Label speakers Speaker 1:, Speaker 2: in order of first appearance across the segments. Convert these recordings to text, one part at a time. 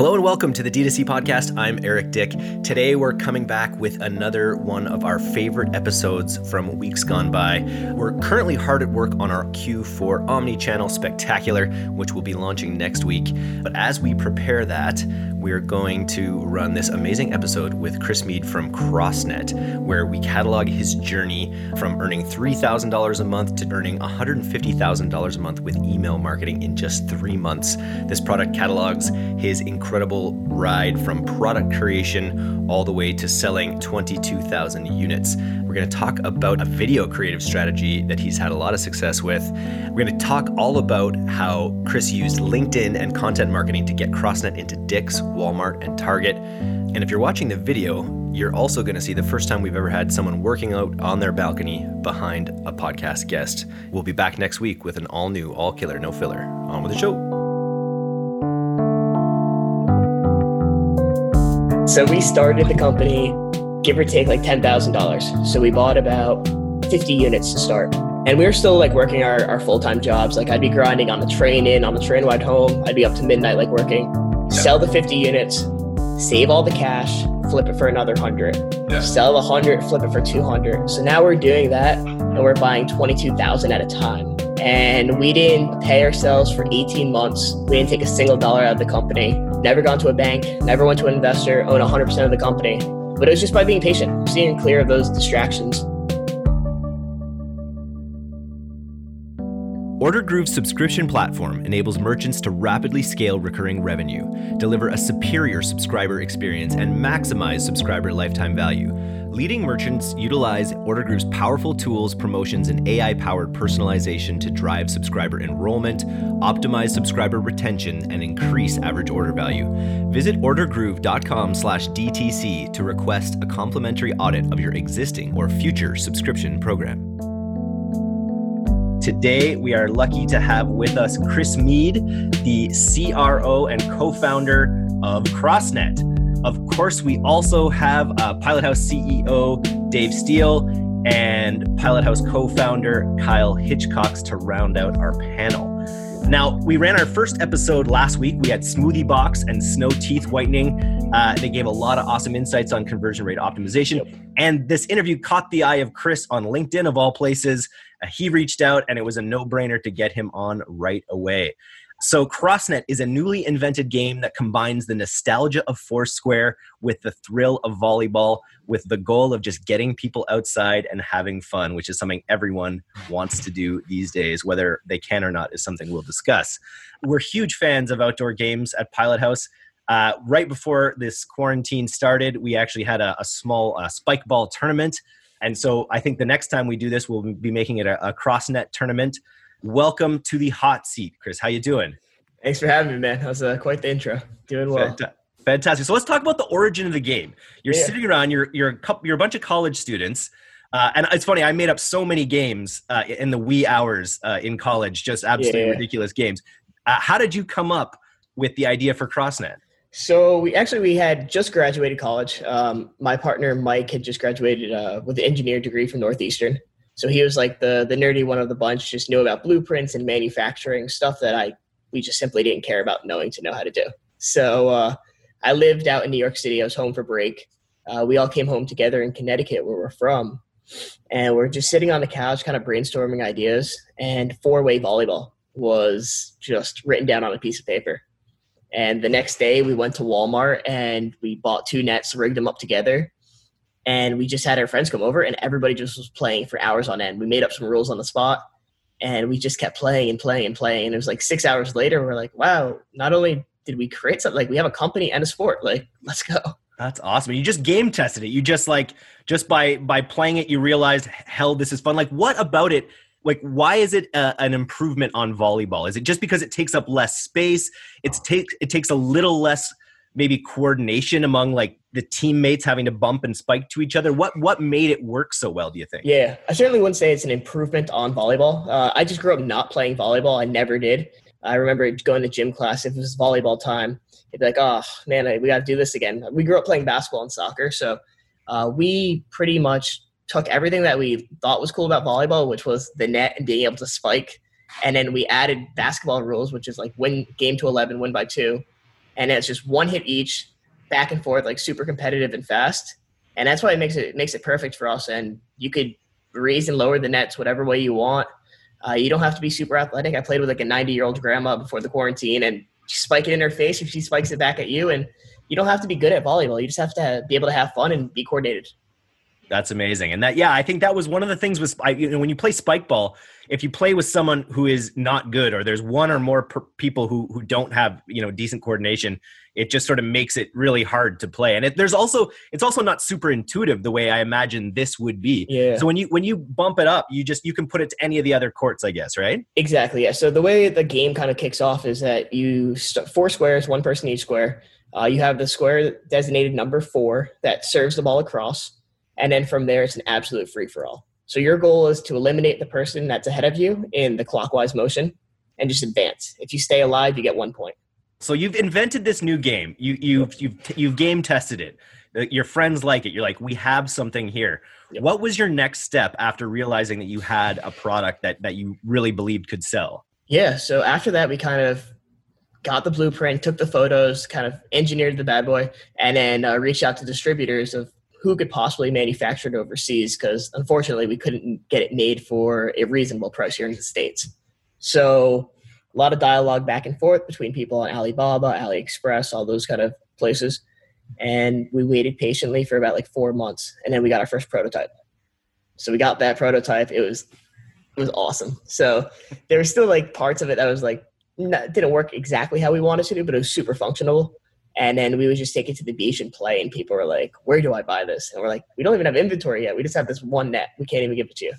Speaker 1: Hello and welcome to the D2C podcast. I'm Eric Dyck. Today we're coming back with another one of our favorite episodes from weeks gone by. We're currently hard at work on our Q4 Omni Channel Spectacular, which will be launching next week. But as we prepare that, we're going to run this amazing episode with Chris Mead from CrossNet, where we catalog his journey from earning $3,000 a month to earning $150,000 a month with email marketing in just three months. This product catalogs his incredible ride from product creation all the way to selling 22,000 units. We're going to talk about a video creative strategy that he's had a lot of success with. We're going to talk all about how Chris used LinkedIn and content marketing to get CrossNet into Dick's, Walmart, and Target. And if you're watching the video, you're also going to see the first time we've ever had someone working out on their balcony behind a podcast guest. We'll be back next week with an all new, all killer, no filler. On with the show.
Speaker 2: So we started the company, give or take like $10,000. So we bought about 50 units to start. And we were still like working our, our full time jobs. Like I'd be grinding on the train in, on the train ride home. I'd be up to midnight, like working. Sell the 50 units, save all the cash, flip it for another 100. Yeah. Sell the 100, flip it for 200. So now we're doing that and we're buying 22,000 at a time. And we didn't pay ourselves for 18 months. We didn't take a single dollar out of the company never gone to a bank, never went to an investor, own 100% of the company. But it was just by being patient, seeing clear of those distractions.
Speaker 1: OrderGroove's subscription platform enables merchants to rapidly scale recurring revenue, deliver a superior subscriber experience, and maximize subscriber lifetime value. Leading merchants utilize OrderGroove's powerful tools, promotions, and AI powered personalization to drive subscriber enrollment, optimize subscriber retention, and increase average order value. Visit ordergroove.com slash DTC to request a complimentary audit of your existing or future subscription program. Today, we are lucky to have with us Chris Mead, the CRO and co founder of CrossNet. Of course, we also have uh, Pilot House CEO Dave Steele and Pilot House co founder Kyle Hitchcocks to round out our panel. Now, we ran our first episode last week. We had Smoothie Box and Snow Teeth Whitening. Uh, they gave a lot of awesome insights on conversion rate optimization. And this interview caught the eye of Chris on LinkedIn, of all places. Uh, he reached out, and it was a no brainer to get him on right away. So, CrossNet is a newly invented game that combines the nostalgia of Foursquare with the thrill of volleyball, with the goal of just getting people outside and having fun, which is something everyone wants to do these days, whether they can or not, is something we'll discuss. We're huge fans of outdoor games at Pilot House. Uh, right before this quarantine started, we actually had a, a small uh, Spikeball tournament. And so I think the next time we do this, we'll be making it a, a CrossNet tournament welcome to the hot seat, Chris. How you doing?
Speaker 2: Thanks for having me, man. That was uh, quite the intro. Doing well.
Speaker 1: Fantastic. So let's talk about the origin of the game. You're yeah. sitting around. You're you're a couple, you're a bunch of college students. Uh, and it's funny, I made up so many games uh, in the wee hours uh, in college, just absolutely yeah. ridiculous games. Uh, how did you come up with the idea for CrossNet?
Speaker 2: So we actually we had just graduated college. Um, my partner Mike had just graduated uh, with an engineer degree from Northeastern, so he was like the the nerdy one of the bunch, just knew about blueprints and manufacturing stuff that I we just simply didn't care about knowing to know how to do. So uh, I lived out in New York City. I was home for break. Uh, we all came home together in Connecticut, where we're from, and we're just sitting on the couch, kind of brainstorming ideas. And four way volleyball was just written down on a piece of paper. And the next day, we went to Walmart and we bought two nets, rigged them up together, and we just had our friends come over and everybody just was playing for hours on end. We made up some rules on the spot and we just kept playing and playing and playing. And it was like six hours later we're like wow not only did we create something like we have a company and a sport. Like let's go.
Speaker 1: That's awesome. You just game tested it. You just like just by by playing it you realized hell this is fun. Like what about it like why is it a, an improvement on volleyball? Is it just because it takes up less space? It's take it takes a little less maybe coordination among like the teammates having to bump and spike to each other? What what made it work so well do you think?
Speaker 2: Yeah i certainly wouldn't say it's an improvement on volleyball. Uh, i just grew up not playing volleyball. I never did. I remember going to gym class if it was volleyball time it'd be like oh man we got to do this again. We grew up playing basketball and soccer so uh, we pretty much took everything that we thought was cool about volleyball which was the net and being able to spike and then we added basketball rules which is like win game to 11 win by two and it's just one hit each, back and forth, like super competitive and fast. And that's why it makes it, makes it perfect for us. And you could raise and lower the nets whatever way you want. Uh, you don't have to be super athletic. I played with like a 90 year old grandma before the quarantine, and spike it in her face if she spikes it back at you. And you don't have to be good at volleyball. You just have to be able to have fun and be coordinated.
Speaker 1: That's amazing. And that, yeah, I think that was one of the things with, you know, when you play Spikeball, if you play with someone who is not good, or there's one or more per- people who, who don't have, you know, decent coordination, it just sort of makes it really hard to play. And it, there's also, it's also not super intuitive the way I imagine this would be.
Speaker 2: Yeah.
Speaker 1: So when you, when you bump it up, you just, you can put it to any of the other courts, I guess, right?
Speaker 2: Exactly. Yeah. So the way the game kind of kicks off is that you st- four squares, one person each square. Uh, you have the square designated number four that serves the ball across and then from there it's an absolute free for all. So your goal is to eliminate the person that's ahead of you in the clockwise motion and just advance. If you stay alive, you get one point.
Speaker 1: So you've invented this new game. You you've you've you've game tested it. Your friends like it. You're like, we have something here. Yep. What was your next step after realizing that you had a product that that you really believed could sell?
Speaker 2: Yeah. So after that, we kind of got the blueprint, took the photos, kind of engineered the bad boy, and then uh, reached out to distributors of who could possibly manufacture it overseas because unfortunately we couldn't get it made for a reasonable price here in the states. So a lot of dialogue back and forth between people on alibaba aliexpress all those kind of places and we waited patiently for about like four months and then we got our first prototype. So we got that prototype. It was it was awesome. So there were still like parts of it that was like not, didn't work exactly how we wanted to do but it was super functional and then we would just take it to the beach and play. And people were like, where do I buy this? And we're like, we don't even have inventory yet. We just have this one net. We can't even give it to you.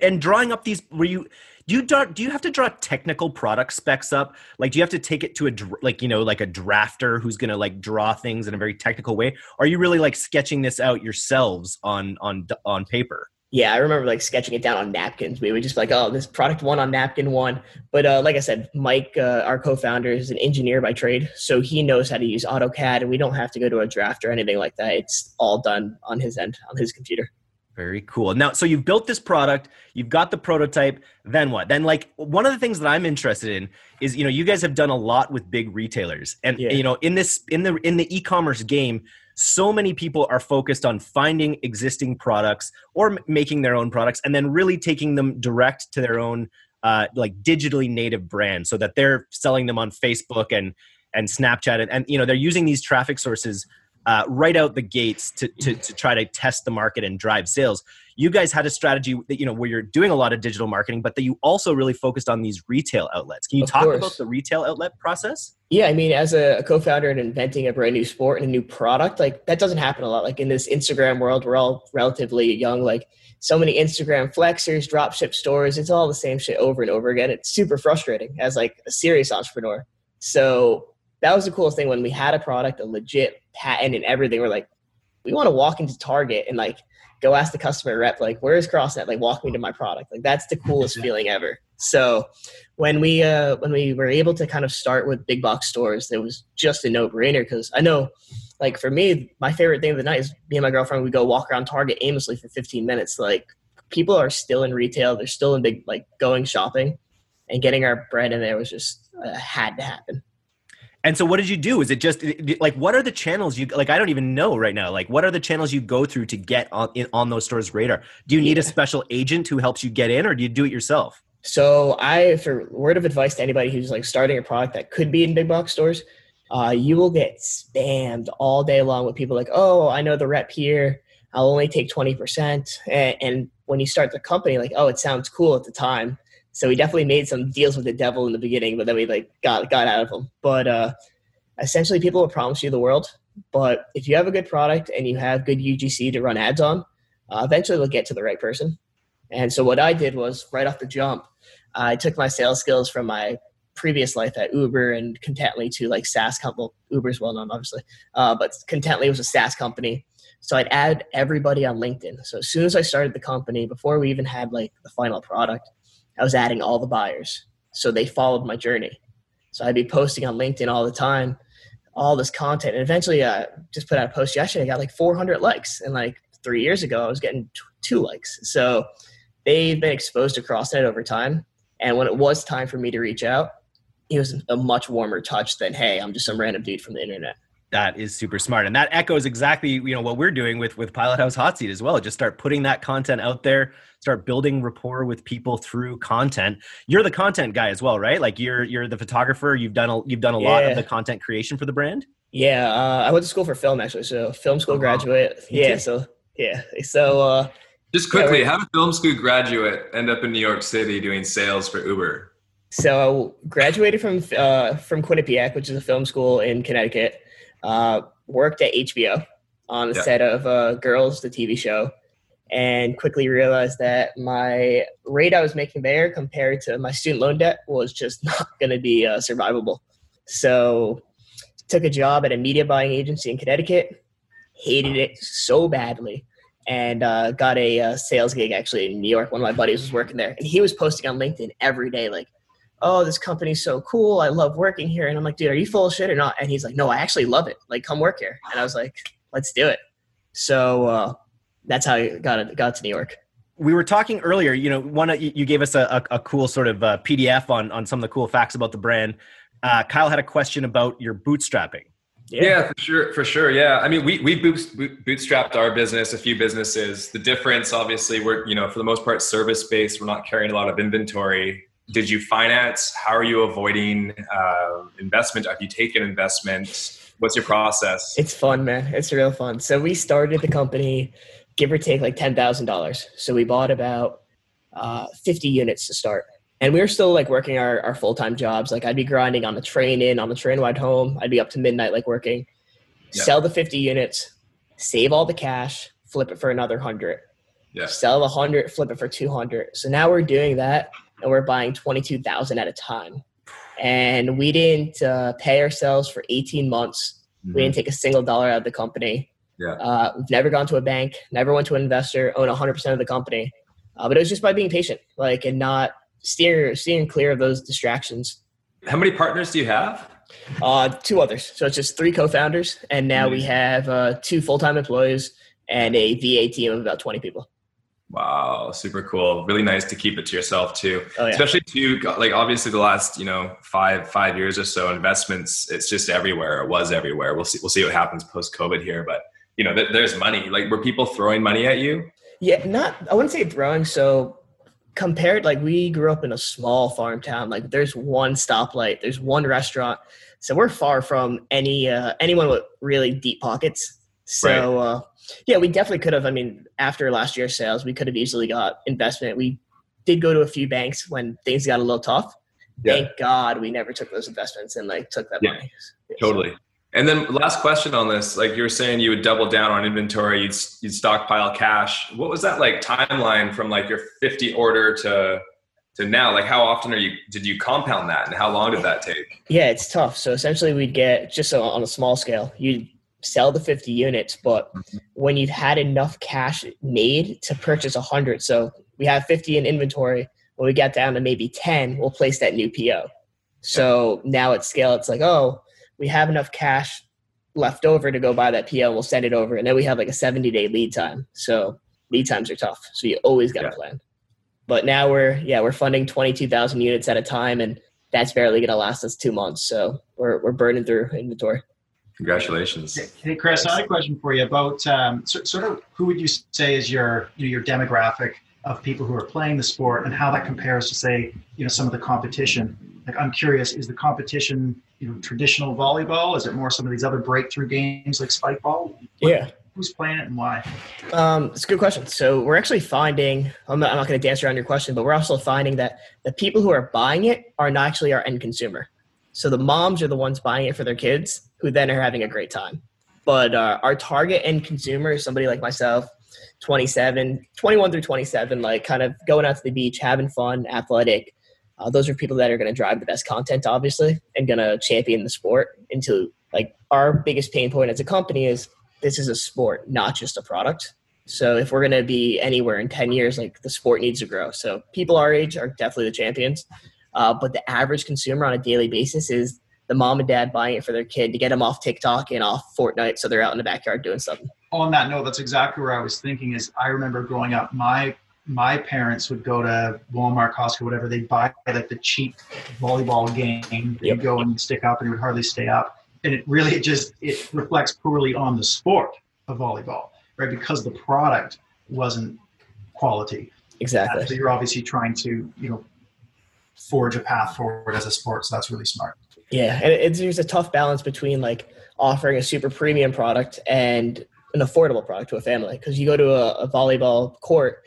Speaker 1: And drawing up these, were you, do you draw, do you have to draw technical product specs up? Like, do you have to take it to a, like, you know, like a drafter who's going to like draw things in a very technical way? Are you really like sketching this out yourselves on, on, on paper?
Speaker 2: Yeah, I remember like sketching it down on napkins. We would just be like, oh, this product one on napkin one. But uh, like I said, Mike, uh, our co-founder, is an engineer by trade, so he knows how to use AutoCAD, and we don't have to go to a drafter anything like that. It's all done on his end on his computer.
Speaker 1: Very cool. Now, so you've built this product, you've got the prototype. Then what? Then, like, one of the things that I'm interested in is, you know, you guys have done a lot with big retailers, and yeah. you know, in this in the in the e-commerce game, so many people are focused on finding existing products or m- making their own products and then really taking them direct to their own uh, like digitally native brand so that they're selling them on facebook and and snapchat and, and you know they're using these traffic sources uh, right out the gates to, to, to try to test the market and drive sales. You guys had a strategy that you know where you're doing a lot of digital marketing, but that you also really focused on these retail outlets. Can you of talk course. about the retail outlet process?
Speaker 2: Yeah, I mean, as a, co-founder and inventing a brand new sport and a new product, like that doesn't happen a lot. Like in this Instagram world, we're all relatively young. Like so many Instagram flexers, dropship stores, it's all the same shit over and over again. It's super frustrating as like a serious entrepreneur. So that was the coolest thing when we had a product, a legit patent and everything. We're like, we want to walk into Target and like go ask the customer rep, like, where is CrossNet? Like, walk me to my product. Like, that's the coolest feeling ever. So when we uh, when we were able to kind of start with big box stores, it was just a no brainer because I know, like for me, my favorite thing of the night is me and my girlfriend. We go walk around Target aimlessly for 15 minutes. Like people are still in retail, they're still in big like going shopping, and getting our bread in there was just uh, had to happen.
Speaker 1: And so, what did you do? Is it just like what are the channels you like? I don't even know right now. Like, what are the channels you go through to get on in, on those stores' radar? Do you need yeah. a special agent who helps you get in, or do you do it yourself?
Speaker 2: So, I for word of advice to anybody who's like starting a product that could be in big box stores, uh, you will get spammed all day long with people like, "Oh, I know the rep here. I'll only take twenty percent." And when you start the company, like, "Oh, it sounds cool at the time." So we definitely made some deals with the devil in the beginning, but then we like got got out of them. But uh, essentially, people will promise you the world, but if you have a good product and you have good UGC to run ads on, uh, eventually they'll get to the right person. And so what I did was right off the jump, I took my sales skills from my previous life at Uber and Contently to like SaaS company. Uber's well known, obviously, uh, but Contently was a SaaS company. So I'd add everybody on LinkedIn. So as soon as I started the company, before we even had like the final product, I was adding all the buyers. So they followed my journey. So I'd be posting on LinkedIn all the time, all this content. And eventually I just put out a post yesterday. I got like 400 likes. And like three years ago, I was getting two likes. So they've been exposed to CrossNet over time. And when it was time for me to reach out, it was a much warmer touch than hey, I'm just some random dude from the internet.
Speaker 1: That is super smart, and that echoes exactly you know what we're doing with with Pilot House Hot Seat as well. Just start putting that content out there, start building rapport with people through content. You're the content guy as well, right? Like you're you're the photographer. You've done a, you've done a yeah. lot of the content creation for the brand.
Speaker 2: Yeah, uh, I went to school for film actually, so film school oh, graduate. Wow. Yeah, so yeah, so. Uh,
Speaker 3: Just quickly, yeah, how did film school graduate end up in New York City doing sales for Uber?
Speaker 2: So graduated from uh, from Quinnipiac, which is a film school in Connecticut uh, worked at HBO on the yeah. set of uh, Girls, the TV show, and quickly realized that my rate I was making there compared to my student loan debt was just not going to be uh, survivable. So, took a job at a media buying agency in Connecticut, hated it so badly, and uh, got a uh, sales gig actually in New York. One of my buddies was working there, and he was posting on LinkedIn every day, like, oh, this company's so cool. I love working here. And I'm like, dude, are you full of shit or not? And he's like, no, I actually love it. Like, come work here. And I was like, let's do it. So uh, that's how I got it, got to New York.
Speaker 1: We were talking earlier, you know, one you gave us a, a, a cool sort of uh, PDF on on some of the cool facts about the brand. Uh, Kyle had a question about your bootstrapping.
Speaker 3: Yeah. yeah. for sure, for sure. Yeah, I mean, we we bootstrapped our business, a few businesses. The difference, obviously, we're you know for the most part service based. We're not carrying a lot of inventory did you finance? How are you avoiding uh, investment? Have you taken investment? What's your process?
Speaker 2: It's fun, man. It's real fun. So we started the company, give or take, like ten thousand dollars. So we bought about uh, fifty units to start, and we were still like working our, our full time jobs. Like I'd be grinding on the train in, on the train ride home. I'd be up to midnight, like working. Sell the fifty units, save all the cash, flip it for another hundred. Yeah. Sell the hundred, flip it for two hundred. So now we're doing that and we're buying 22,000 at a time. And we didn't uh, pay ourselves for 18 months. Mm-hmm. We didn't take a single dollar out of the company. Yeah. Uh, we've never gone to a bank, never went to an investor, own 100% of the company. Uh, but it was just by being patient, like, and not steering, steering clear of those distractions.
Speaker 3: How many partners do you have?
Speaker 2: Uh, two others. So it's just three co-founders, and now mm-hmm. we have uh, two full-time employees and a VA team of about 20 people.
Speaker 3: Wow, super cool. Really nice to keep it to yourself too. Oh, yeah. Especially to like obviously the last, you know, five five years or so investments, it's just everywhere. It was everywhere. We'll see we'll see what happens post COVID here, but you know, th- there's money. Like were people throwing money at you?
Speaker 2: Yeah, not I wouldn't say throwing so compared like we grew up in a small farm town like there's one stoplight there's one restaurant so we're far from any uh, anyone with really deep pockets so right. uh, yeah, we definitely could have. I mean, after last year's sales, we could have easily got investment. We did go to a few banks when things got a little tough. Yeah. Thank God we never took those investments and like took that yeah, money.
Speaker 3: Totally. And then last question on this, like you were saying, you would double down on inventory, you'd, you'd stockpile cash. What was that like timeline from like your 50 order to to now? Like how often are you, did you compound that and how long did that take?
Speaker 2: Yeah, it's tough. So essentially we'd get just on a small scale, you'd sell the 50 units but mm-hmm. when you've had enough cash made to purchase 100 so we have 50 in inventory when we get down to maybe 10 we'll place that new po so now at scale it's like oh we have enough cash left over to go buy that po we'll send it over and then we have like a 70 day lead time so lead times are tough so you always got to yeah. plan but now we're yeah we're funding 22000 units at a time and that's barely going to last us two months so we're, we're burning through inventory
Speaker 3: Congratulations.
Speaker 4: Hey, Chris, I have a question for you about um, so, sort of who would you say is your you know, your demographic of people who are playing the sport and how that compares to say you know some of the competition. Like I'm curious, is the competition you know traditional volleyball? Is it more some of these other breakthrough games like Spikeball?
Speaker 2: What, yeah.
Speaker 4: Who's playing it and why?
Speaker 2: Um, it's a good question. So we're actually finding, I'm not, I'm not going to dance around your question, but we're also finding that the people who are buying it are not actually our end consumer. So the moms are the ones buying it for their kids who then are having a great time. But uh, our target end consumer is somebody like myself, 27, 21 through 27, like kind of going out to the beach, having fun, athletic. Uh, those are people that are going to drive the best content, obviously, and going to champion the sport into like our biggest pain point as a company is this is a sport, not just a product. So if we're going to be anywhere in 10 years, like the sport needs to grow. So people our age are definitely the champions. Uh, but the average consumer on a daily basis is the mom and dad buying it for their kid to get them off TikTok and off Fortnite so they're out in the backyard doing something.
Speaker 4: On that note, that's exactly where I was thinking is I remember growing up, my my parents would go to Walmart, Costco, whatever. They'd buy like the cheap volleyball game. Yep. You'd go and stick up, and it would hardly stay up. And it really it just it reflects poorly on the sport of volleyball, right? Because the product wasn't quality.
Speaker 2: Exactly. Uh,
Speaker 4: so you're obviously trying to you know forge a path forward as a sport. So that's really smart.
Speaker 2: Yeah, and it's there's a tough balance between like offering a super premium product and an affordable product to a family. Because you go to a, a, volleyball court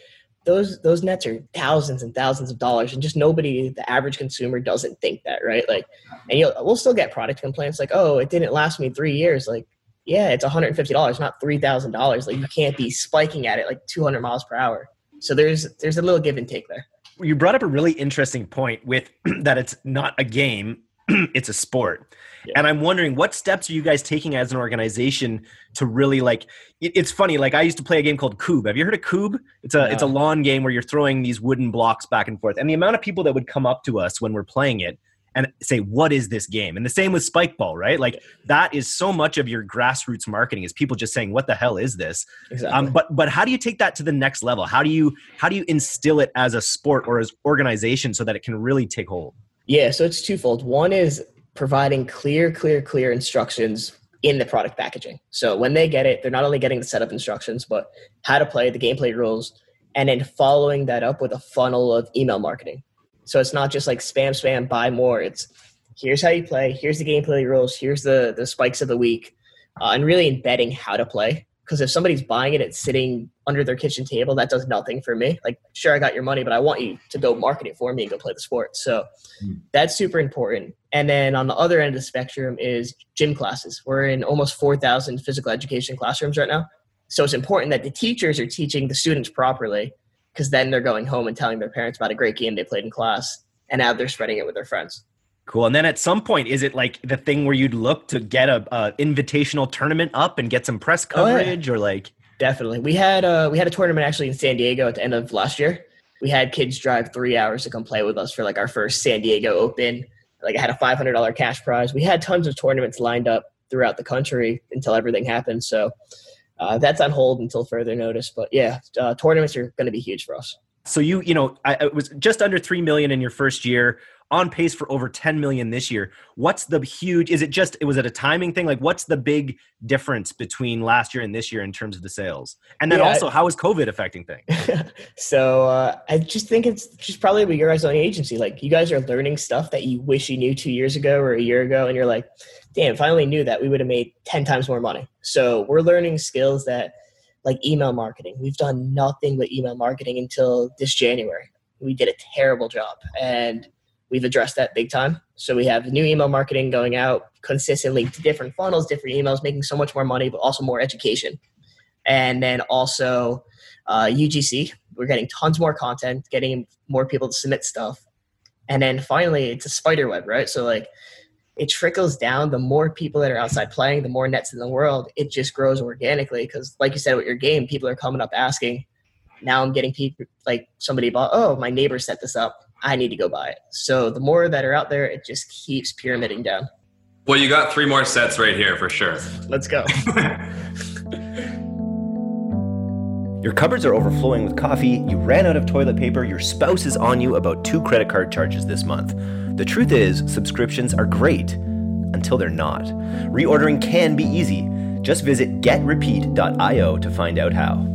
Speaker 2: those those nets are thousands and thousands of dollars and just nobody the average consumer doesn't think that right? Like and you'll we'll still get product complaints like oh it didn't last me three years. Like yeah it's $150 not $3000 like you can't be spiking at it like 200 miles per hour. So there's there's a little give and take there
Speaker 1: you brought up a really interesting point with that it's not a game it's a sport yeah. And I'm wondering what steps are you guys taking as an organization to really like it, it's funny like I used to play a game called Kubb. Have you heard of Kubb? It's a no. it's a lawn game where you're throwing these wooden blocks back and forth. And the amount of people that would come up to us when we're playing it and say what is this game? And the same with Spikeball right? Like that is so much of your grassroots marketing is people just saying what the hell is this? Exactly. Um, but but how do you take that to the next level? How do you how do you instill it as a sport or as organization so that it can really take hold?
Speaker 2: Yeah so it's twofold. One is providing clear, clear, clear instructions in the product packaging. So when they get it, they're not only getting the setup instructions, but how to play, the gameplay rules, and then following that up with a funnel of email marketing. So it's not just like spam, spam, buy more. It's here's how you play, here's the gameplay rules, here's the the spikes of the week, uh, and really embedding how to play. Because if somebody's buying it, it's sitting under their kitchen table. That does nothing for me. Like, sure, I got your money, but I want you to go market it for me and go play the sport. So mm. that's super important. And then on the other end of the spectrum is gym classes. We're in almost 4,000 physical education classrooms right now. So it's important that the teachers are teaching the students properly because then they're going home and telling their parents about a great game they played in class. And now they're spreading it with their friends.
Speaker 1: Cool. And then at some point, is it like the thing where you'd look to get a, a invitational tournament up and get some press coverage, oh, yeah. or like?
Speaker 2: Definitely. We had a we had a tournament actually in San Diego at the end of last year. We had kids drive three hours to come play with us for like our first San Diego Open. Like I had a five hundred dollar cash prize. We had tons of tournaments lined up throughout the country until everything happened. So uh, that's on hold until further notice. But yeah, uh, tournaments are going to be huge for us.
Speaker 1: So you you know I, it was just under three million in your first year on pace for over 10 million this year. What's the huge is it just it was it a timing thing? Like what's the big difference between last year and this year in terms of the sales? And then yeah, also how is COVID affecting things?
Speaker 2: so uh, I just think it's just probably what your guys' own agency. Like you guys are learning stuff that you wish you knew two years ago or a year ago, and you're like, damn, if I only knew that, we would have made 10 times more money. So we're learning skills that like email marketing. We've done nothing but email marketing until this January. We did a terrible job. And we've addressed that big time. So we have new email marketing going out consistently to different funnels, different emails, making so much more money, but also more education. And then also uh, UGC, we're getting tons more content, getting more people to submit stuff. And then finally, it's a spider web, right? So like it trickles down. The more people that are outside playing, the more nets in the world. It just grows organically because, like you said, with your game, people are coming up asking. Now I'm getting people like somebody bought. Oh, my neighbor set this up I need to go buy it. So the more that are out there, it just keeps pyramiding down.
Speaker 3: Well, you got three more sets right here for sure.
Speaker 2: Let's go.
Speaker 1: Your cupboards are overflowing with coffee, you ran out of toilet paper, your spouse is on you about two credit card charges this month. The truth is, subscriptions are great until they're not. Reordering can be easy. Just visit getrepeat.io to find out how.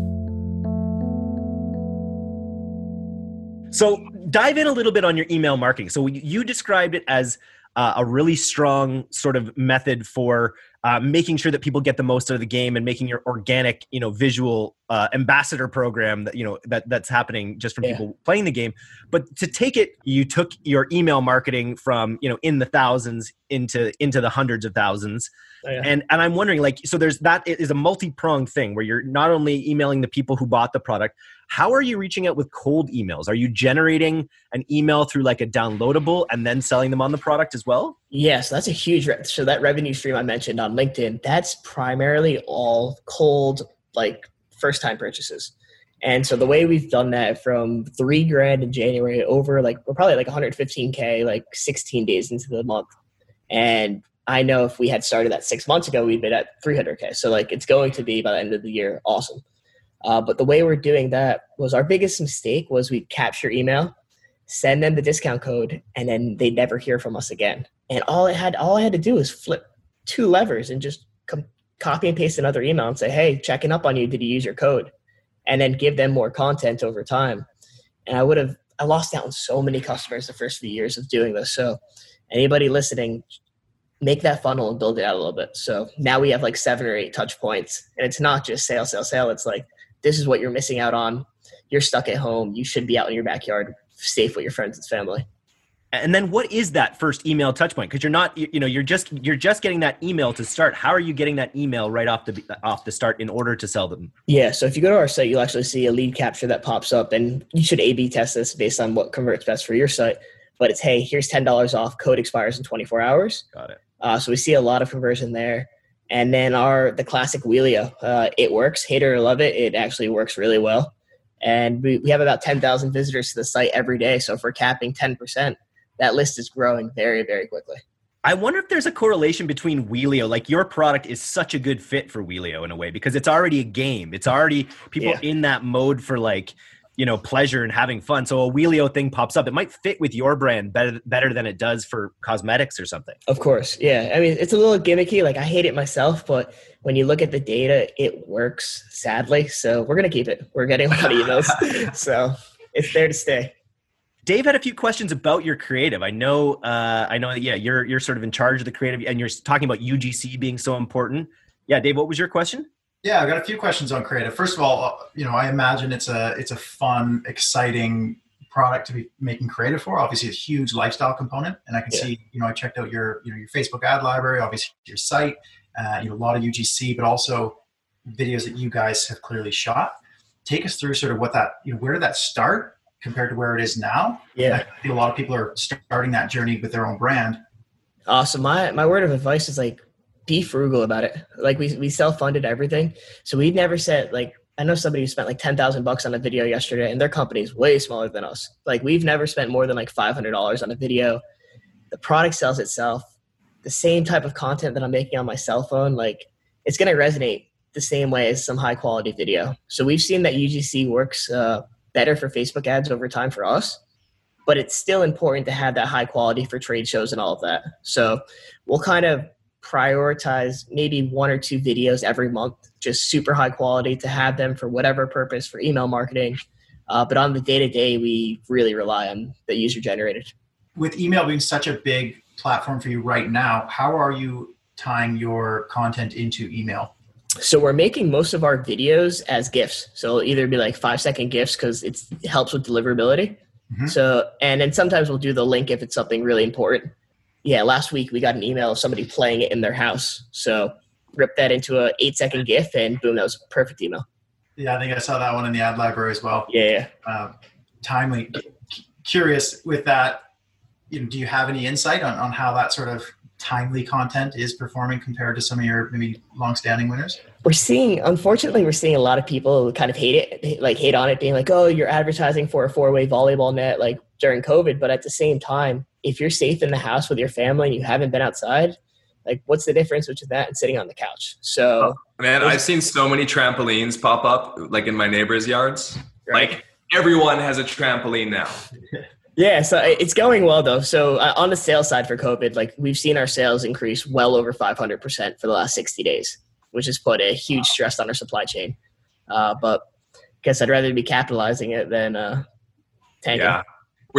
Speaker 1: So dive in a little bit on your email marketing. So you described it as uh, a really strong sort of method for uh, making sure that people get the most out of the game and making your organic, you know, visual uh, ambassador program that you know that that's happening just from yeah. people playing the game. But to take it, you took your email marketing from you know in the thousands into into the hundreds of thousands. Oh, yeah. And and I'm wondering like so there's that is a multi-pronged thing where you're not only emailing the people who bought the product, how are you reaching out with cold emails? Are you generating an email through like a downloadable and then selling them on the product as well?
Speaker 2: Yes, that's a huge. Re- so that revenue stream I mentioned on LinkedIn, that's primarily all cold, like first time purchases. And so the way we've done that from three grand in January over like we're probably like 115k, like 16 days into the month. And I know if we had started that six months ago, we'd been at 300k. So like it's going to be by the end of the year awesome. Uh, but the way we're doing that was our biggest mistake was we capture email, send them the discount code, and then they never hear from us again. And all I had all I had to do was flip two levers and just com- copy and paste another email and say, "Hey, checking up on you. Did you use your code?" And then give them more content over time. And I would have I lost out on so many customers the first few years of doing this. So anybody listening, make that funnel and build it out a little bit. So now we have like seven or eight touch points, and it's not just sale, sale, sale. It's like this is what you're missing out on. You're stuck at home. You should be out in your backyard, safe with your friends and family.
Speaker 1: And then what is that first email touch point? Because you're not you know you're just you're just getting that email to start. How are you getting that email right off the off the start in order to sell them?
Speaker 2: Yeah so if you go to our site you'll actually see a lead capture that pops up and you should a b test this based on what converts best for your site. But it's hey here's $10 off. Code expires in 24 hours.
Speaker 1: Got it.
Speaker 2: Uh, so we see a lot of conversion there and then our the classic Wheelio uh, it works hate it or love it it actually works really well and we, we have about 10000 visitors to the site every day so if we're capping 10% that list is growing very, very quickly.
Speaker 1: I wonder if there's a correlation between Wheelio. Like your product is such a good fit for Wheelio in a way because it's already a game. It's already people yeah. in that mode for like you know pleasure and having fun. So a Wheelio thing pops up. It might fit with your brand better better than it does for cosmetics or something.
Speaker 2: Of course, yeah. I mean, it's a little gimmicky. Like I hate it myself, but when you look at the data, it works. Sadly, so we're gonna keep it. We're getting a lot of emails, so it's there to stay.
Speaker 1: Dave had a few questions about your creative. I know, uh, I know that yeah, you're you're sort of in charge of the creative, and you're talking about UGC being so important. Yeah, Dave, what was your question?
Speaker 4: Yeah, I've got a few questions on creative. First of all, uh, you know, I imagine it's a it's a fun, exciting product to be making creative for. Obviously, a huge lifestyle component, and I can yeah. see, you know, I checked out your you know your Facebook ad library, obviously your site, uh, you know, a lot of UGC, but also videos that you guys have clearly shot. Take us through sort of what that you know where did that start compared to where it is now.
Speaker 2: Yeah,
Speaker 4: I think a lot of people are starting that journey with their own brand.
Speaker 2: Awesome. My my word of advice is like be frugal about it. Like we we self funded everything, so we never said like I know somebody who spent like ten thousand bucks on a video yesterday, and their company is way smaller than us. Like we've never spent more than like five hundred dollars on a video. The product sells itself. The same type of content that I'm making on my cell phone, like it's going to resonate the same way as some high quality video. So we've seen that UGC works uh, better for Facebook ads over time for us. But it's still important to have that high quality for trade shows and all of that. So we'll kind of prioritize maybe one or two videos every month, just super high quality to have them for whatever purpose for email marketing. Uh, but on the day to day, we really rely on the user generated.
Speaker 4: With email being such a big platform for you right now, how are you tying your content into email?
Speaker 2: so we're making most of our videos as gifs so it'll either be like five second gifs because it helps with deliverability mm-hmm. so and then sometimes we'll do the link if it's something really important yeah last week we got an email of somebody playing it in their house. So rip that into a eight second gif and boom that was a perfect email.
Speaker 4: Yeah i think i saw that one in the ad library as well.
Speaker 2: Yeah
Speaker 4: uh, timely. Curious with that you know, do you have any insight on, on how that sort of timely content is performing compared to some of your maybe long-standing winners?
Speaker 2: We're seeing, unfortunately, we're seeing a lot of people kind of hate it, like hate on it, being like, "Oh, you're advertising for a four-way volleyball net," like during COVID. But at the same time, if you're safe in the house with your family and you haven't been outside, like, what's the difference between that and sitting on the couch? So,
Speaker 3: oh, man, I've seen so many trampolines pop up, like in my neighbors' yards. Right. Like everyone has a trampoline now.
Speaker 2: Yeah, so it's going well though. So uh, on the sales side for COVID, like we've seen our sales increase well over 500% for the last 60 days, which has put a huge stress on our supply chain. Uh, but I guess I'd rather be capitalizing it than uh, tanking.
Speaker 3: Yeah,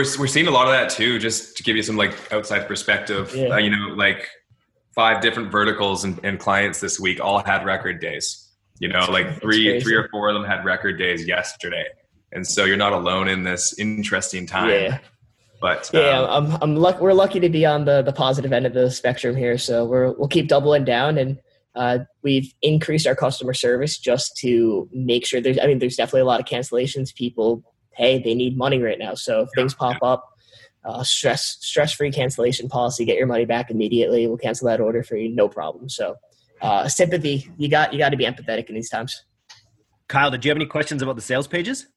Speaker 3: we're we're seeing a lot of that too. Just to give you some like outside perspective, yeah. uh, you know, like five different verticals and, and, clients this week all had record days. You know, like three three or four of them had record days yesterday and so you're not alone in this interesting time.
Speaker 2: Yeah.
Speaker 3: But
Speaker 2: yeah, um, I'm I'm luck- we're lucky to be on the the positive end of the spectrum here, so we're we'll keep doubling down and. Uh, we've increased our customer service just to make sure there's. I mean, there's definitely a lot of cancellations. People, hey, they need money right now. So if yeah, things pop yeah. up, uh, stress stress free cancellation policy. Get your money back immediately. We'll cancel that order for you, no problem. So, uh, sympathy. You got you got to be empathetic in these times.
Speaker 1: Kyle, did you have any questions about the sales pages?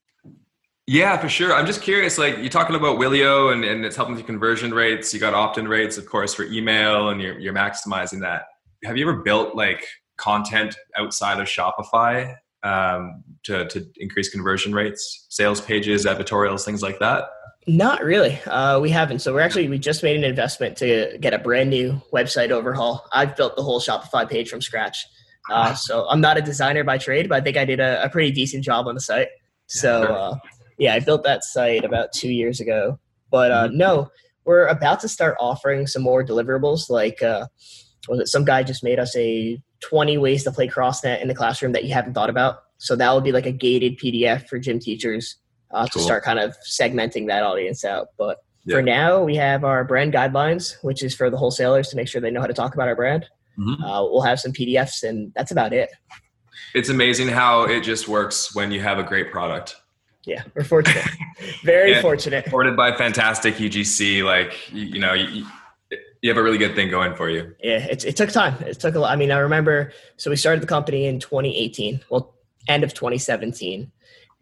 Speaker 3: Yeah, for sure. I'm just curious, like you're talking about Wheelio and, and it's helping with conversion rates. You got opt-in rates, of course, for email and you're, you're maximizing that. Have you ever built like content outside of Shopify um, to, to increase conversion rates, sales pages, editorials, things like that?
Speaker 2: Not really. Uh, we haven't. So we're actually we just made an investment to get a brand new website overhaul. I've built the whole Shopify page from scratch. Uh, so I'm not a designer by trade, but I think I did a, a pretty decent job on the site. So uh, yeah, I built that site about two years ago. But uh, mm-hmm. no, we're about to start offering some more deliverables. Like uh, was it some guy just made us a 20 ways to play CrossNet in the classroom that you haven't thought about. So that would be like a gated PDF for gym teachers uh, cool. to start kind of segmenting that audience out. But yeah. for now, we have our brand guidelines, which is for the wholesalers to make sure they know how to talk about our brand. Mm-hmm. Uh, we'll have some PDFs, and that's about it.
Speaker 3: It's amazing how it just works when you have a great product.
Speaker 2: Yeah, we're fortunate. Very fortunate.
Speaker 3: Supported by fantastic UGC, like you, you know, you, you, have a really good thing going for you.
Speaker 2: Yeah, it, it took time. It took a lot. I mean, I remember. So we started the company in 2018. Well, end of 2017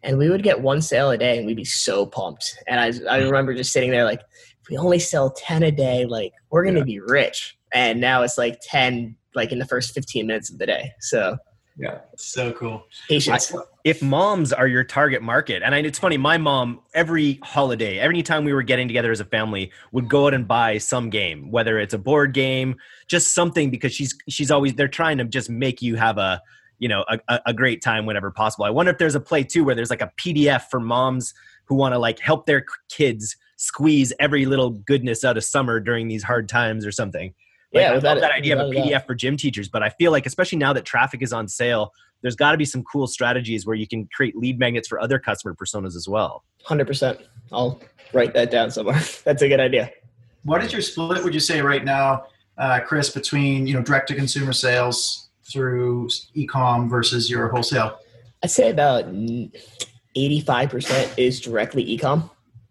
Speaker 2: and we would get one sale a day and we'd be so pumped and i, I mm. remember just sitting there like if we only sell 10 a day like we're gonna yeah. be rich and now it's like 10 like in the first 15 minutes of the day so
Speaker 4: yeah so cool
Speaker 2: patience
Speaker 1: if moms are your target market and I, it's funny my mom every holiday every time we were getting together as a family would go out and buy some game whether it's a board game just something because she's she's always they're trying to just make you have a you know a, a great time whenever possible. I wonder if there's a play too where there's like a PDF for moms who want to like help their kids squeeze every little goodness out of summer during these hard times or something. Like, yeah, I love that idea of a PDF for gym teachers, but I feel like especially now that traffic is on sale, there's got to be some cool strategies where you can create lead magnets for other customer personas as well.
Speaker 2: Hundred percent. I'll write that down somewhere. That's a good idea.
Speaker 4: What is your split? Would you say right now, uh, Chris, between you know direct to consumer sales through ecom versus your wholesale?
Speaker 2: I'd say about 85% is directly ecom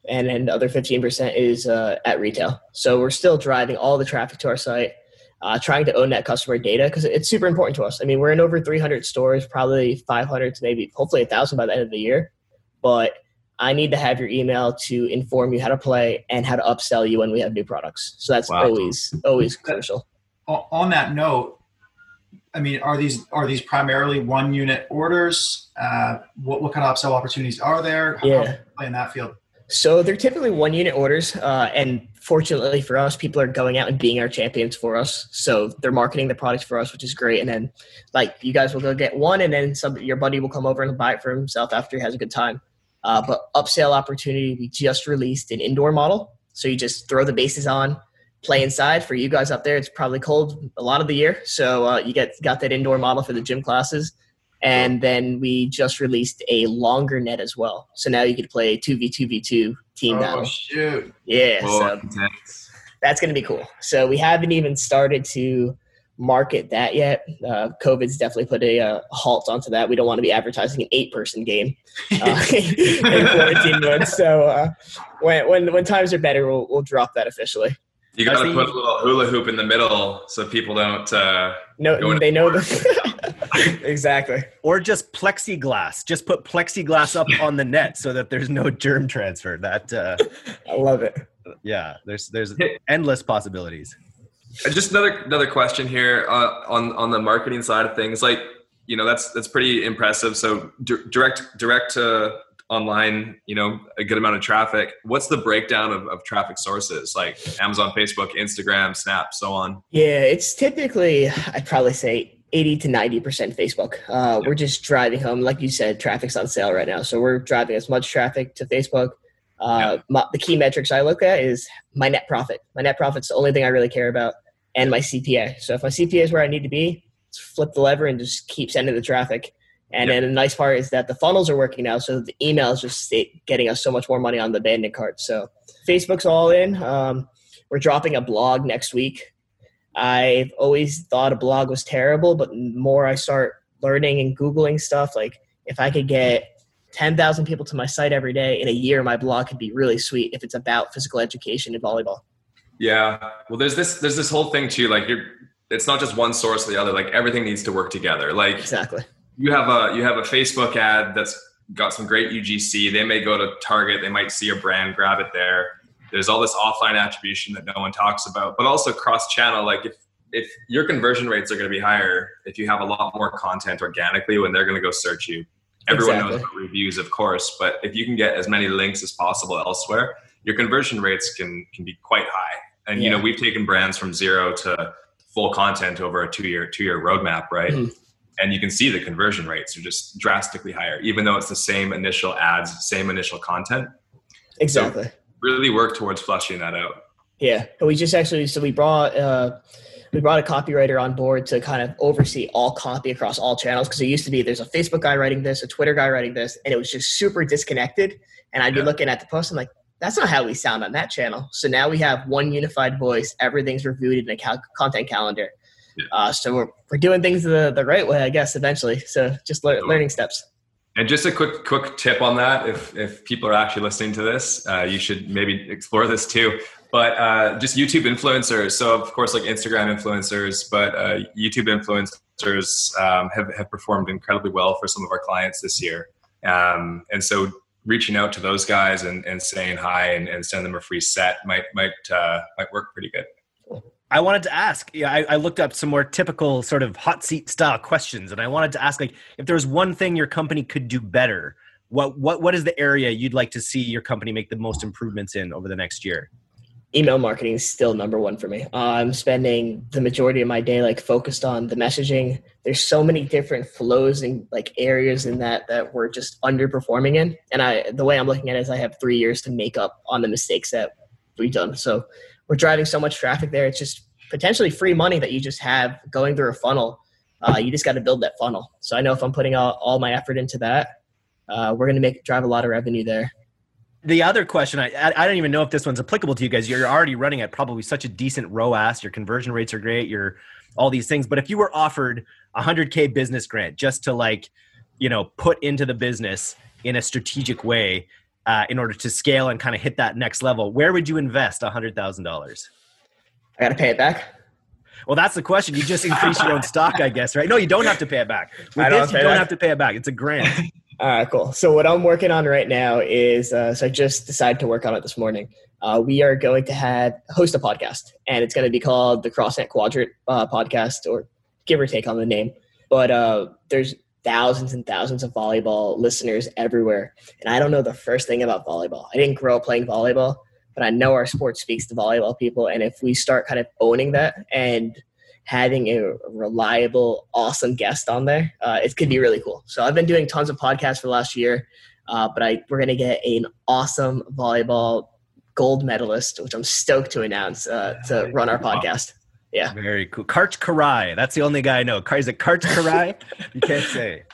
Speaker 2: and then the other 15% is uh, at retail. So we're still driving all the traffic to our site, uh, trying to own that customer data because it's super important to us. I mean, we're in over 300 stores, probably 500 to maybe hopefully a thousand by the end of the year. But I need to have your email to inform you how to play and how to upsell you when we have new products. So that's wow. always always crucial.
Speaker 4: On that note, I mean, are these are these primarily one unit orders? Uh, what what kind of upsell opportunities are there? How
Speaker 2: yeah,
Speaker 4: play in that field.
Speaker 2: So they're typically one unit orders, uh, and fortunately for us, people are going out and being our champions for us. So they're marketing the products for us, which is great. And then, like, you guys will go get one, and then some your buddy will come over and buy it for himself after he has a good time. Uh, but upsell opportunity, we just released an indoor model. So you just throw the bases on, play inside. For you guys up there, it's probably cold a lot of the year, so uh, you get got that indoor model for the gym classes. And then we just released a longer net as well, so now you could play two v two v two team
Speaker 4: oh,
Speaker 2: battle.
Speaker 4: shoot!
Speaker 2: Yeah, so that's gonna be cool. So we haven't even started to market that yet. Uh, COVID's definitely put a uh, halt onto that. We don't want to be advertising an eight-person game uh, in quarantine mode. So uh, when when when times are better, we'll we'll drop that officially.
Speaker 3: You got to put a little hula hoop in the middle so people don't. Uh,
Speaker 2: no, they know the exactly.
Speaker 1: Or just plexiglass. Just put plexiglass up on the net so that there's no germ transfer. That uh,
Speaker 2: I love it.
Speaker 1: Yeah, there's there's endless possibilities.
Speaker 3: Just another another question here uh, on on the marketing side of things. Like you know that's that's pretty impressive. So d- direct direct to online, you know, a good amount of traffic. What's the breakdown of, of traffic sources like Amazon, Facebook, Instagram, Snap, so on?
Speaker 2: Yeah, it's typically, I'd probably say 80 to 90% Facebook. Uh, We're just driving home, like you said, traffic's on sale right now. So we're driving as much traffic to Facebook. Uh, my, the key metrics I look at is my net profit. My net profit's the only thing I really care about, and my CPA. So if my CPA is where I need to be, flip the lever and just keep sending the traffic. And yep. then the nice part is that the funnels are working now, so the email is just getting us so much more money on the abandoned cart. So Facebook's all in. Um, we're dropping a blog next week. I've always thought a blog was terrible, but more I start learning and googling stuff, like if I could get 10,000 people to my site every day in a year, my blog could be really sweet if it's about physical education and volleyball.
Speaker 3: Yeah. Well, there's this, there's this whole thing too. Like you're, it's not just one source or the other. Like everything needs to work together. Like
Speaker 2: exactly
Speaker 3: you have a you have a Facebook ad that's got some great UGC. They may go to Target, they might see a brand, grab it there. There's all this offline attribution that no one talks about, but also cross channel. Like if if your conversion rates are going to be higher if you have a lot more content organically when they're going to go search you. Everyone
Speaker 2: Exactly.
Speaker 3: knows about reviews, of course, but if you can get as many links as possible elsewhere, your conversion rates can can be quite high. And you know, we've taken brands from zero to full content over a two year two year roadmap, right?
Speaker 2: Mhm.
Speaker 3: And you can see the conversion rates are just drastically higher, even though it's the same initial ads, same initial content.
Speaker 2: Exactly.
Speaker 3: Really work towards flushing that out.
Speaker 2: Yeah, and we just actually so we brought uh, we brought a copywriter on board to kind of oversee all copy across all channels because it used to be there's a Facebook guy writing this, a Twitter guy writing this, and it was just super disconnected. And I'd be looking at the post, I'm like, that's not how we sound on that channel. So now we have one unified voice. Everything's reviewed in a cal- content calendar.
Speaker 3: Yeah.
Speaker 2: Uh, so we're, we're doing things the, the right way, I guess, eventually. So just lear- learning steps.
Speaker 3: And just a quick quick tip on that: if if people are actually listening to this, uh, you should maybe explore this too. But uh, just YouTube influencers. So of course, like Instagram influencers, but uh, YouTube influencers um, have have performed incredibly well for some of our clients this year. Um, and so reaching out to those guys and, and saying hi and, and send them a free set might might uh, might work pretty good.
Speaker 1: I wanted to ask. Yeah, I, I looked up some more typical sort of hot seat style questions, and I wanted to ask, like, if there was one thing your company could do better, what what what is the area you'd like to see your company make the most improvements in over the next year?
Speaker 2: email marketing is still number one for me. Uh, I'm spending the majority of my day like focused on the messaging. There's so many different flows and like areas in that that we're just underperforming in. And I, the way I'm looking at it is I have three years to make up on the mistakes that we've done. So we're driving so much traffic there. It's just potentially free money that you just have going through a funnel. Uh, you just got to build that funnel. So I know if I'm putting all, all my effort into that, uh, we're going to make drive a lot of revenue there.
Speaker 1: The other question, I, I don't even know if this one's applicable to you guys. You're already running at probably such a decent ROAS. Your conversion rates are great. You're all these things. But if you were offered a hundred k business grant just to like, you know, put into the business in a strategic way uh, in order to scale and kind of hit that next level, where would you invest a hundred thousand dollars?
Speaker 2: I got to pay it back.
Speaker 1: Well, that's the question. You just increase your own stock, I guess, right? No, you don't have to pay it back. With
Speaker 2: I don't
Speaker 1: this, you don't
Speaker 2: back.
Speaker 1: have to pay it back. It's a grant.
Speaker 2: All right, cool. So what I'm working on right now is uh, so I just decided to work on it this morning. Uh, we are going to have host a podcast, and it's going to be called the CrossNet Quadrant uh, Podcast, or give or take on the name. But uh, there's thousands and thousands of volleyball listeners everywhere, and I don't know the first thing about volleyball. I didn't grow up playing volleyball, but I know our sport speaks to volleyball people, and if we start kind of owning that and having a reliable, awesome guest on there, uh, it could be really cool. So I've been doing tons of podcasts for the last year, uh, but I we're gonna get an awesome volleyball gold medalist, which I'm stoked to announce uh, to run our podcast. Yeah,
Speaker 1: Very cool. Karch Kiraly. That's the only guy I know. Kar- Is it Karch Kiraly? you can't say.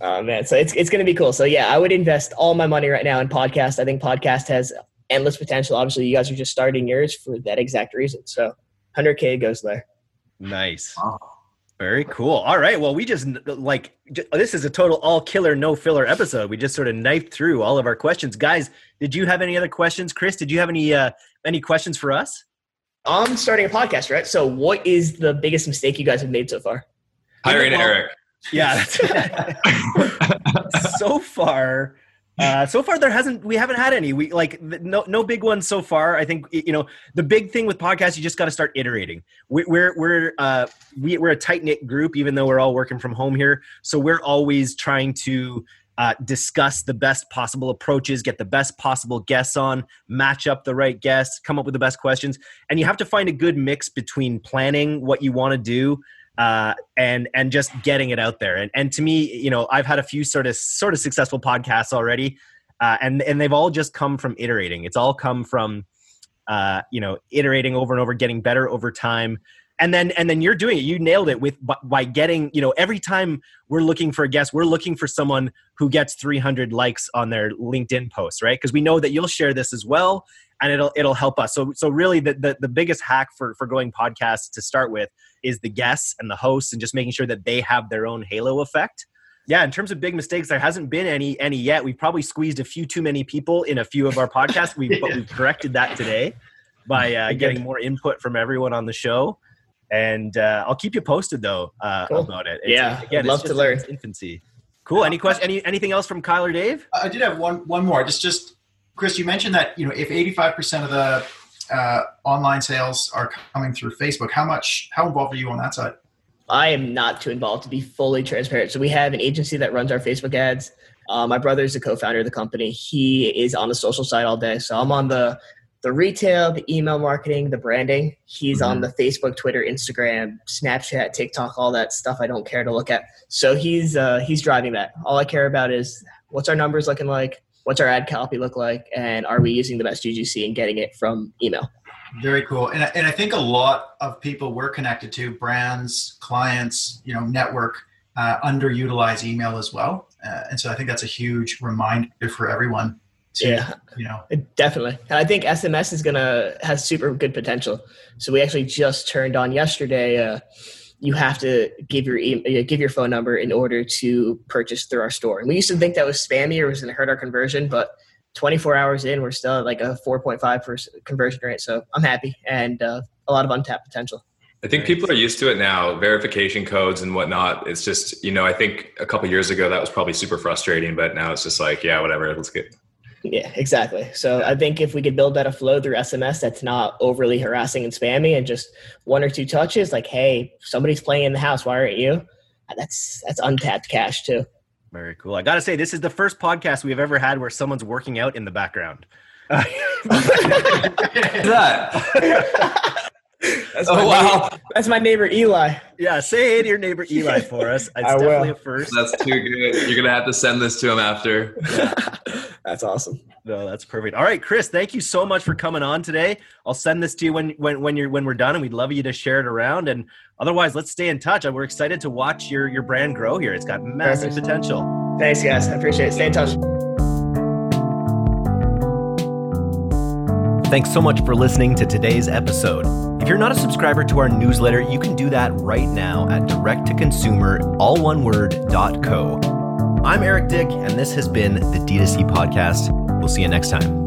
Speaker 2: Oh man. So it's it's gonna be cool. So yeah, I would invest all my money right now in podcast. I think podcast has endless potential. Obviously, you guys are just starting yours for that exact reason. So 100k goes there.
Speaker 1: Nice.
Speaker 3: Wow.
Speaker 1: Very cool. All right. Well, we just like j- this is a total all killer, no filler episode. We just sort of knifed through all of our questions. Guys, did you have any other questions? Chris, did you have any uh, any questions for us?
Speaker 2: I'm starting a podcast, right? So what is the biggest mistake you guys have made so far?
Speaker 3: Hiring
Speaker 1: Well-
Speaker 3: Eric.
Speaker 1: Yeah. so far, uh, so far there hasn't we haven't had any. We like no no big ones so far. I think you know the big thing with podcasts. You just got to start iterating. We, we're we're uh, we, we're a tight knit group, even though we're all working from home here. So we're always trying to. Uh, discuss the best possible approaches, get the best possible guests on, match up the right guests, come up with the best questions, and you have to find a good mix between planning what you want to do uh, and and just getting it out there. And and to me, you know, I've had a few sort of sort of successful podcasts already, uh, and and they've all just come from iterating. It's all come from uh, you know iterating over and over, getting better over time. And then and then you're doing it. You nailed it with by, by getting you know every time we're looking for a guest, we're looking for someone who gets 300 likes on their LinkedIn post, right? Because we know that you'll share this as well, and it'll it'll help us. So so really the, the the biggest hack for for growing podcasts to start with is the guests and the hosts and just making sure that they have their own halo effect. Yeah, in terms of big mistakes, there hasn't been any any yet. We've probably squeezed a few too many people in a few of our podcasts. We but we've corrected that today by uh, getting more input from everyone on the show. And uh, I'll keep you posted though uh,
Speaker 2: Cool.
Speaker 1: about it. It's-
Speaker 2: Yeah,
Speaker 1: again,
Speaker 2: I'd love
Speaker 1: it's
Speaker 2: to
Speaker 1: just in
Speaker 2: learn.
Speaker 1: its infancy. Cool. Any question? Any anything else from Kyle or Dave?
Speaker 4: I did have one one more. Just just Chris, you mentioned that you know if eighty five percent of the uh, online sales are coming through Facebook. How much? How involved are you on that side?
Speaker 2: I am not too involved to be fully transparent. So we have an agency that runs our Facebook ads. Uh, my brother is the co-founder of the company. He is on the social side all day. So I'm on the the retail, the email marketing, the branding. He's mm-hmm. on the Facebook, Twitter, Instagram, Snapchat, TikTok, all that stuff I don't care to look at. So he's uh, he's driving that. All I care about is what's our numbers looking like, what's our ad copy look like, and are we using the best UGC and getting it from email.
Speaker 4: Very cool. And, and I think a lot of people we're connected to, brands, clients, you know, network, uh, underutilize email as well. Uh, and so I think that's a huge reminder for everyone. To,
Speaker 2: yeah, you know, definitely. And I think SMS is gonna has super good potential. So we actually just turned on yesterday. Uh, you have to give your email, give your phone number in order to purchase through our store. And we used to think that was spammy or was going to hurt our conversion, but 24 hours in, we're still at like a 4.5 conversion rate. So I'm happy and uh, a lot of untapped potential.
Speaker 3: I think people are used to it now, verification codes and whatnot. It's just, you know, I think a couple years ago that was probably super frustrating, but now it's just like, yeah, whatever, let's get.
Speaker 2: Yeah, exactly. So I think if we could build that a flow through SMS that's not overly harassing and spammy and just one or two touches, like, hey, somebody's playing in the house, why aren't you? That's that's untapped cash too.
Speaker 1: Very cool. I got to say, this is the first podcast we've ever had where someone's working out in the background.
Speaker 2: that? That's oh wow! Neighbor, that's my neighbor Eli.
Speaker 1: Yeah, say hey to your neighbor Eli for us. It's I definitely will. a first.
Speaker 3: That's too good. You're gonna have to send this to him after.
Speaker 2: that's awesome.
Speaker 1: No, that's perfect. All right, Chris, thank you so much for coming on today. I'll send this to you when when when you're when we're done, and we'd love you to share it around. And otherwise, let's stay in touch. We're excited to watch your your brand grow here. It's got massive perfect. potential.
Speaker 2: Thanks, guys. I appreciate it. Stay in touch.
Speaker 1: Thanks so much for listening to today's episode. If you're not a subscriber to our newsletter, you can do that right now at directtoconsumer, all one word, .co. I'm Eric Dyck, and this has been the D2C Podcast. We'll see you next time.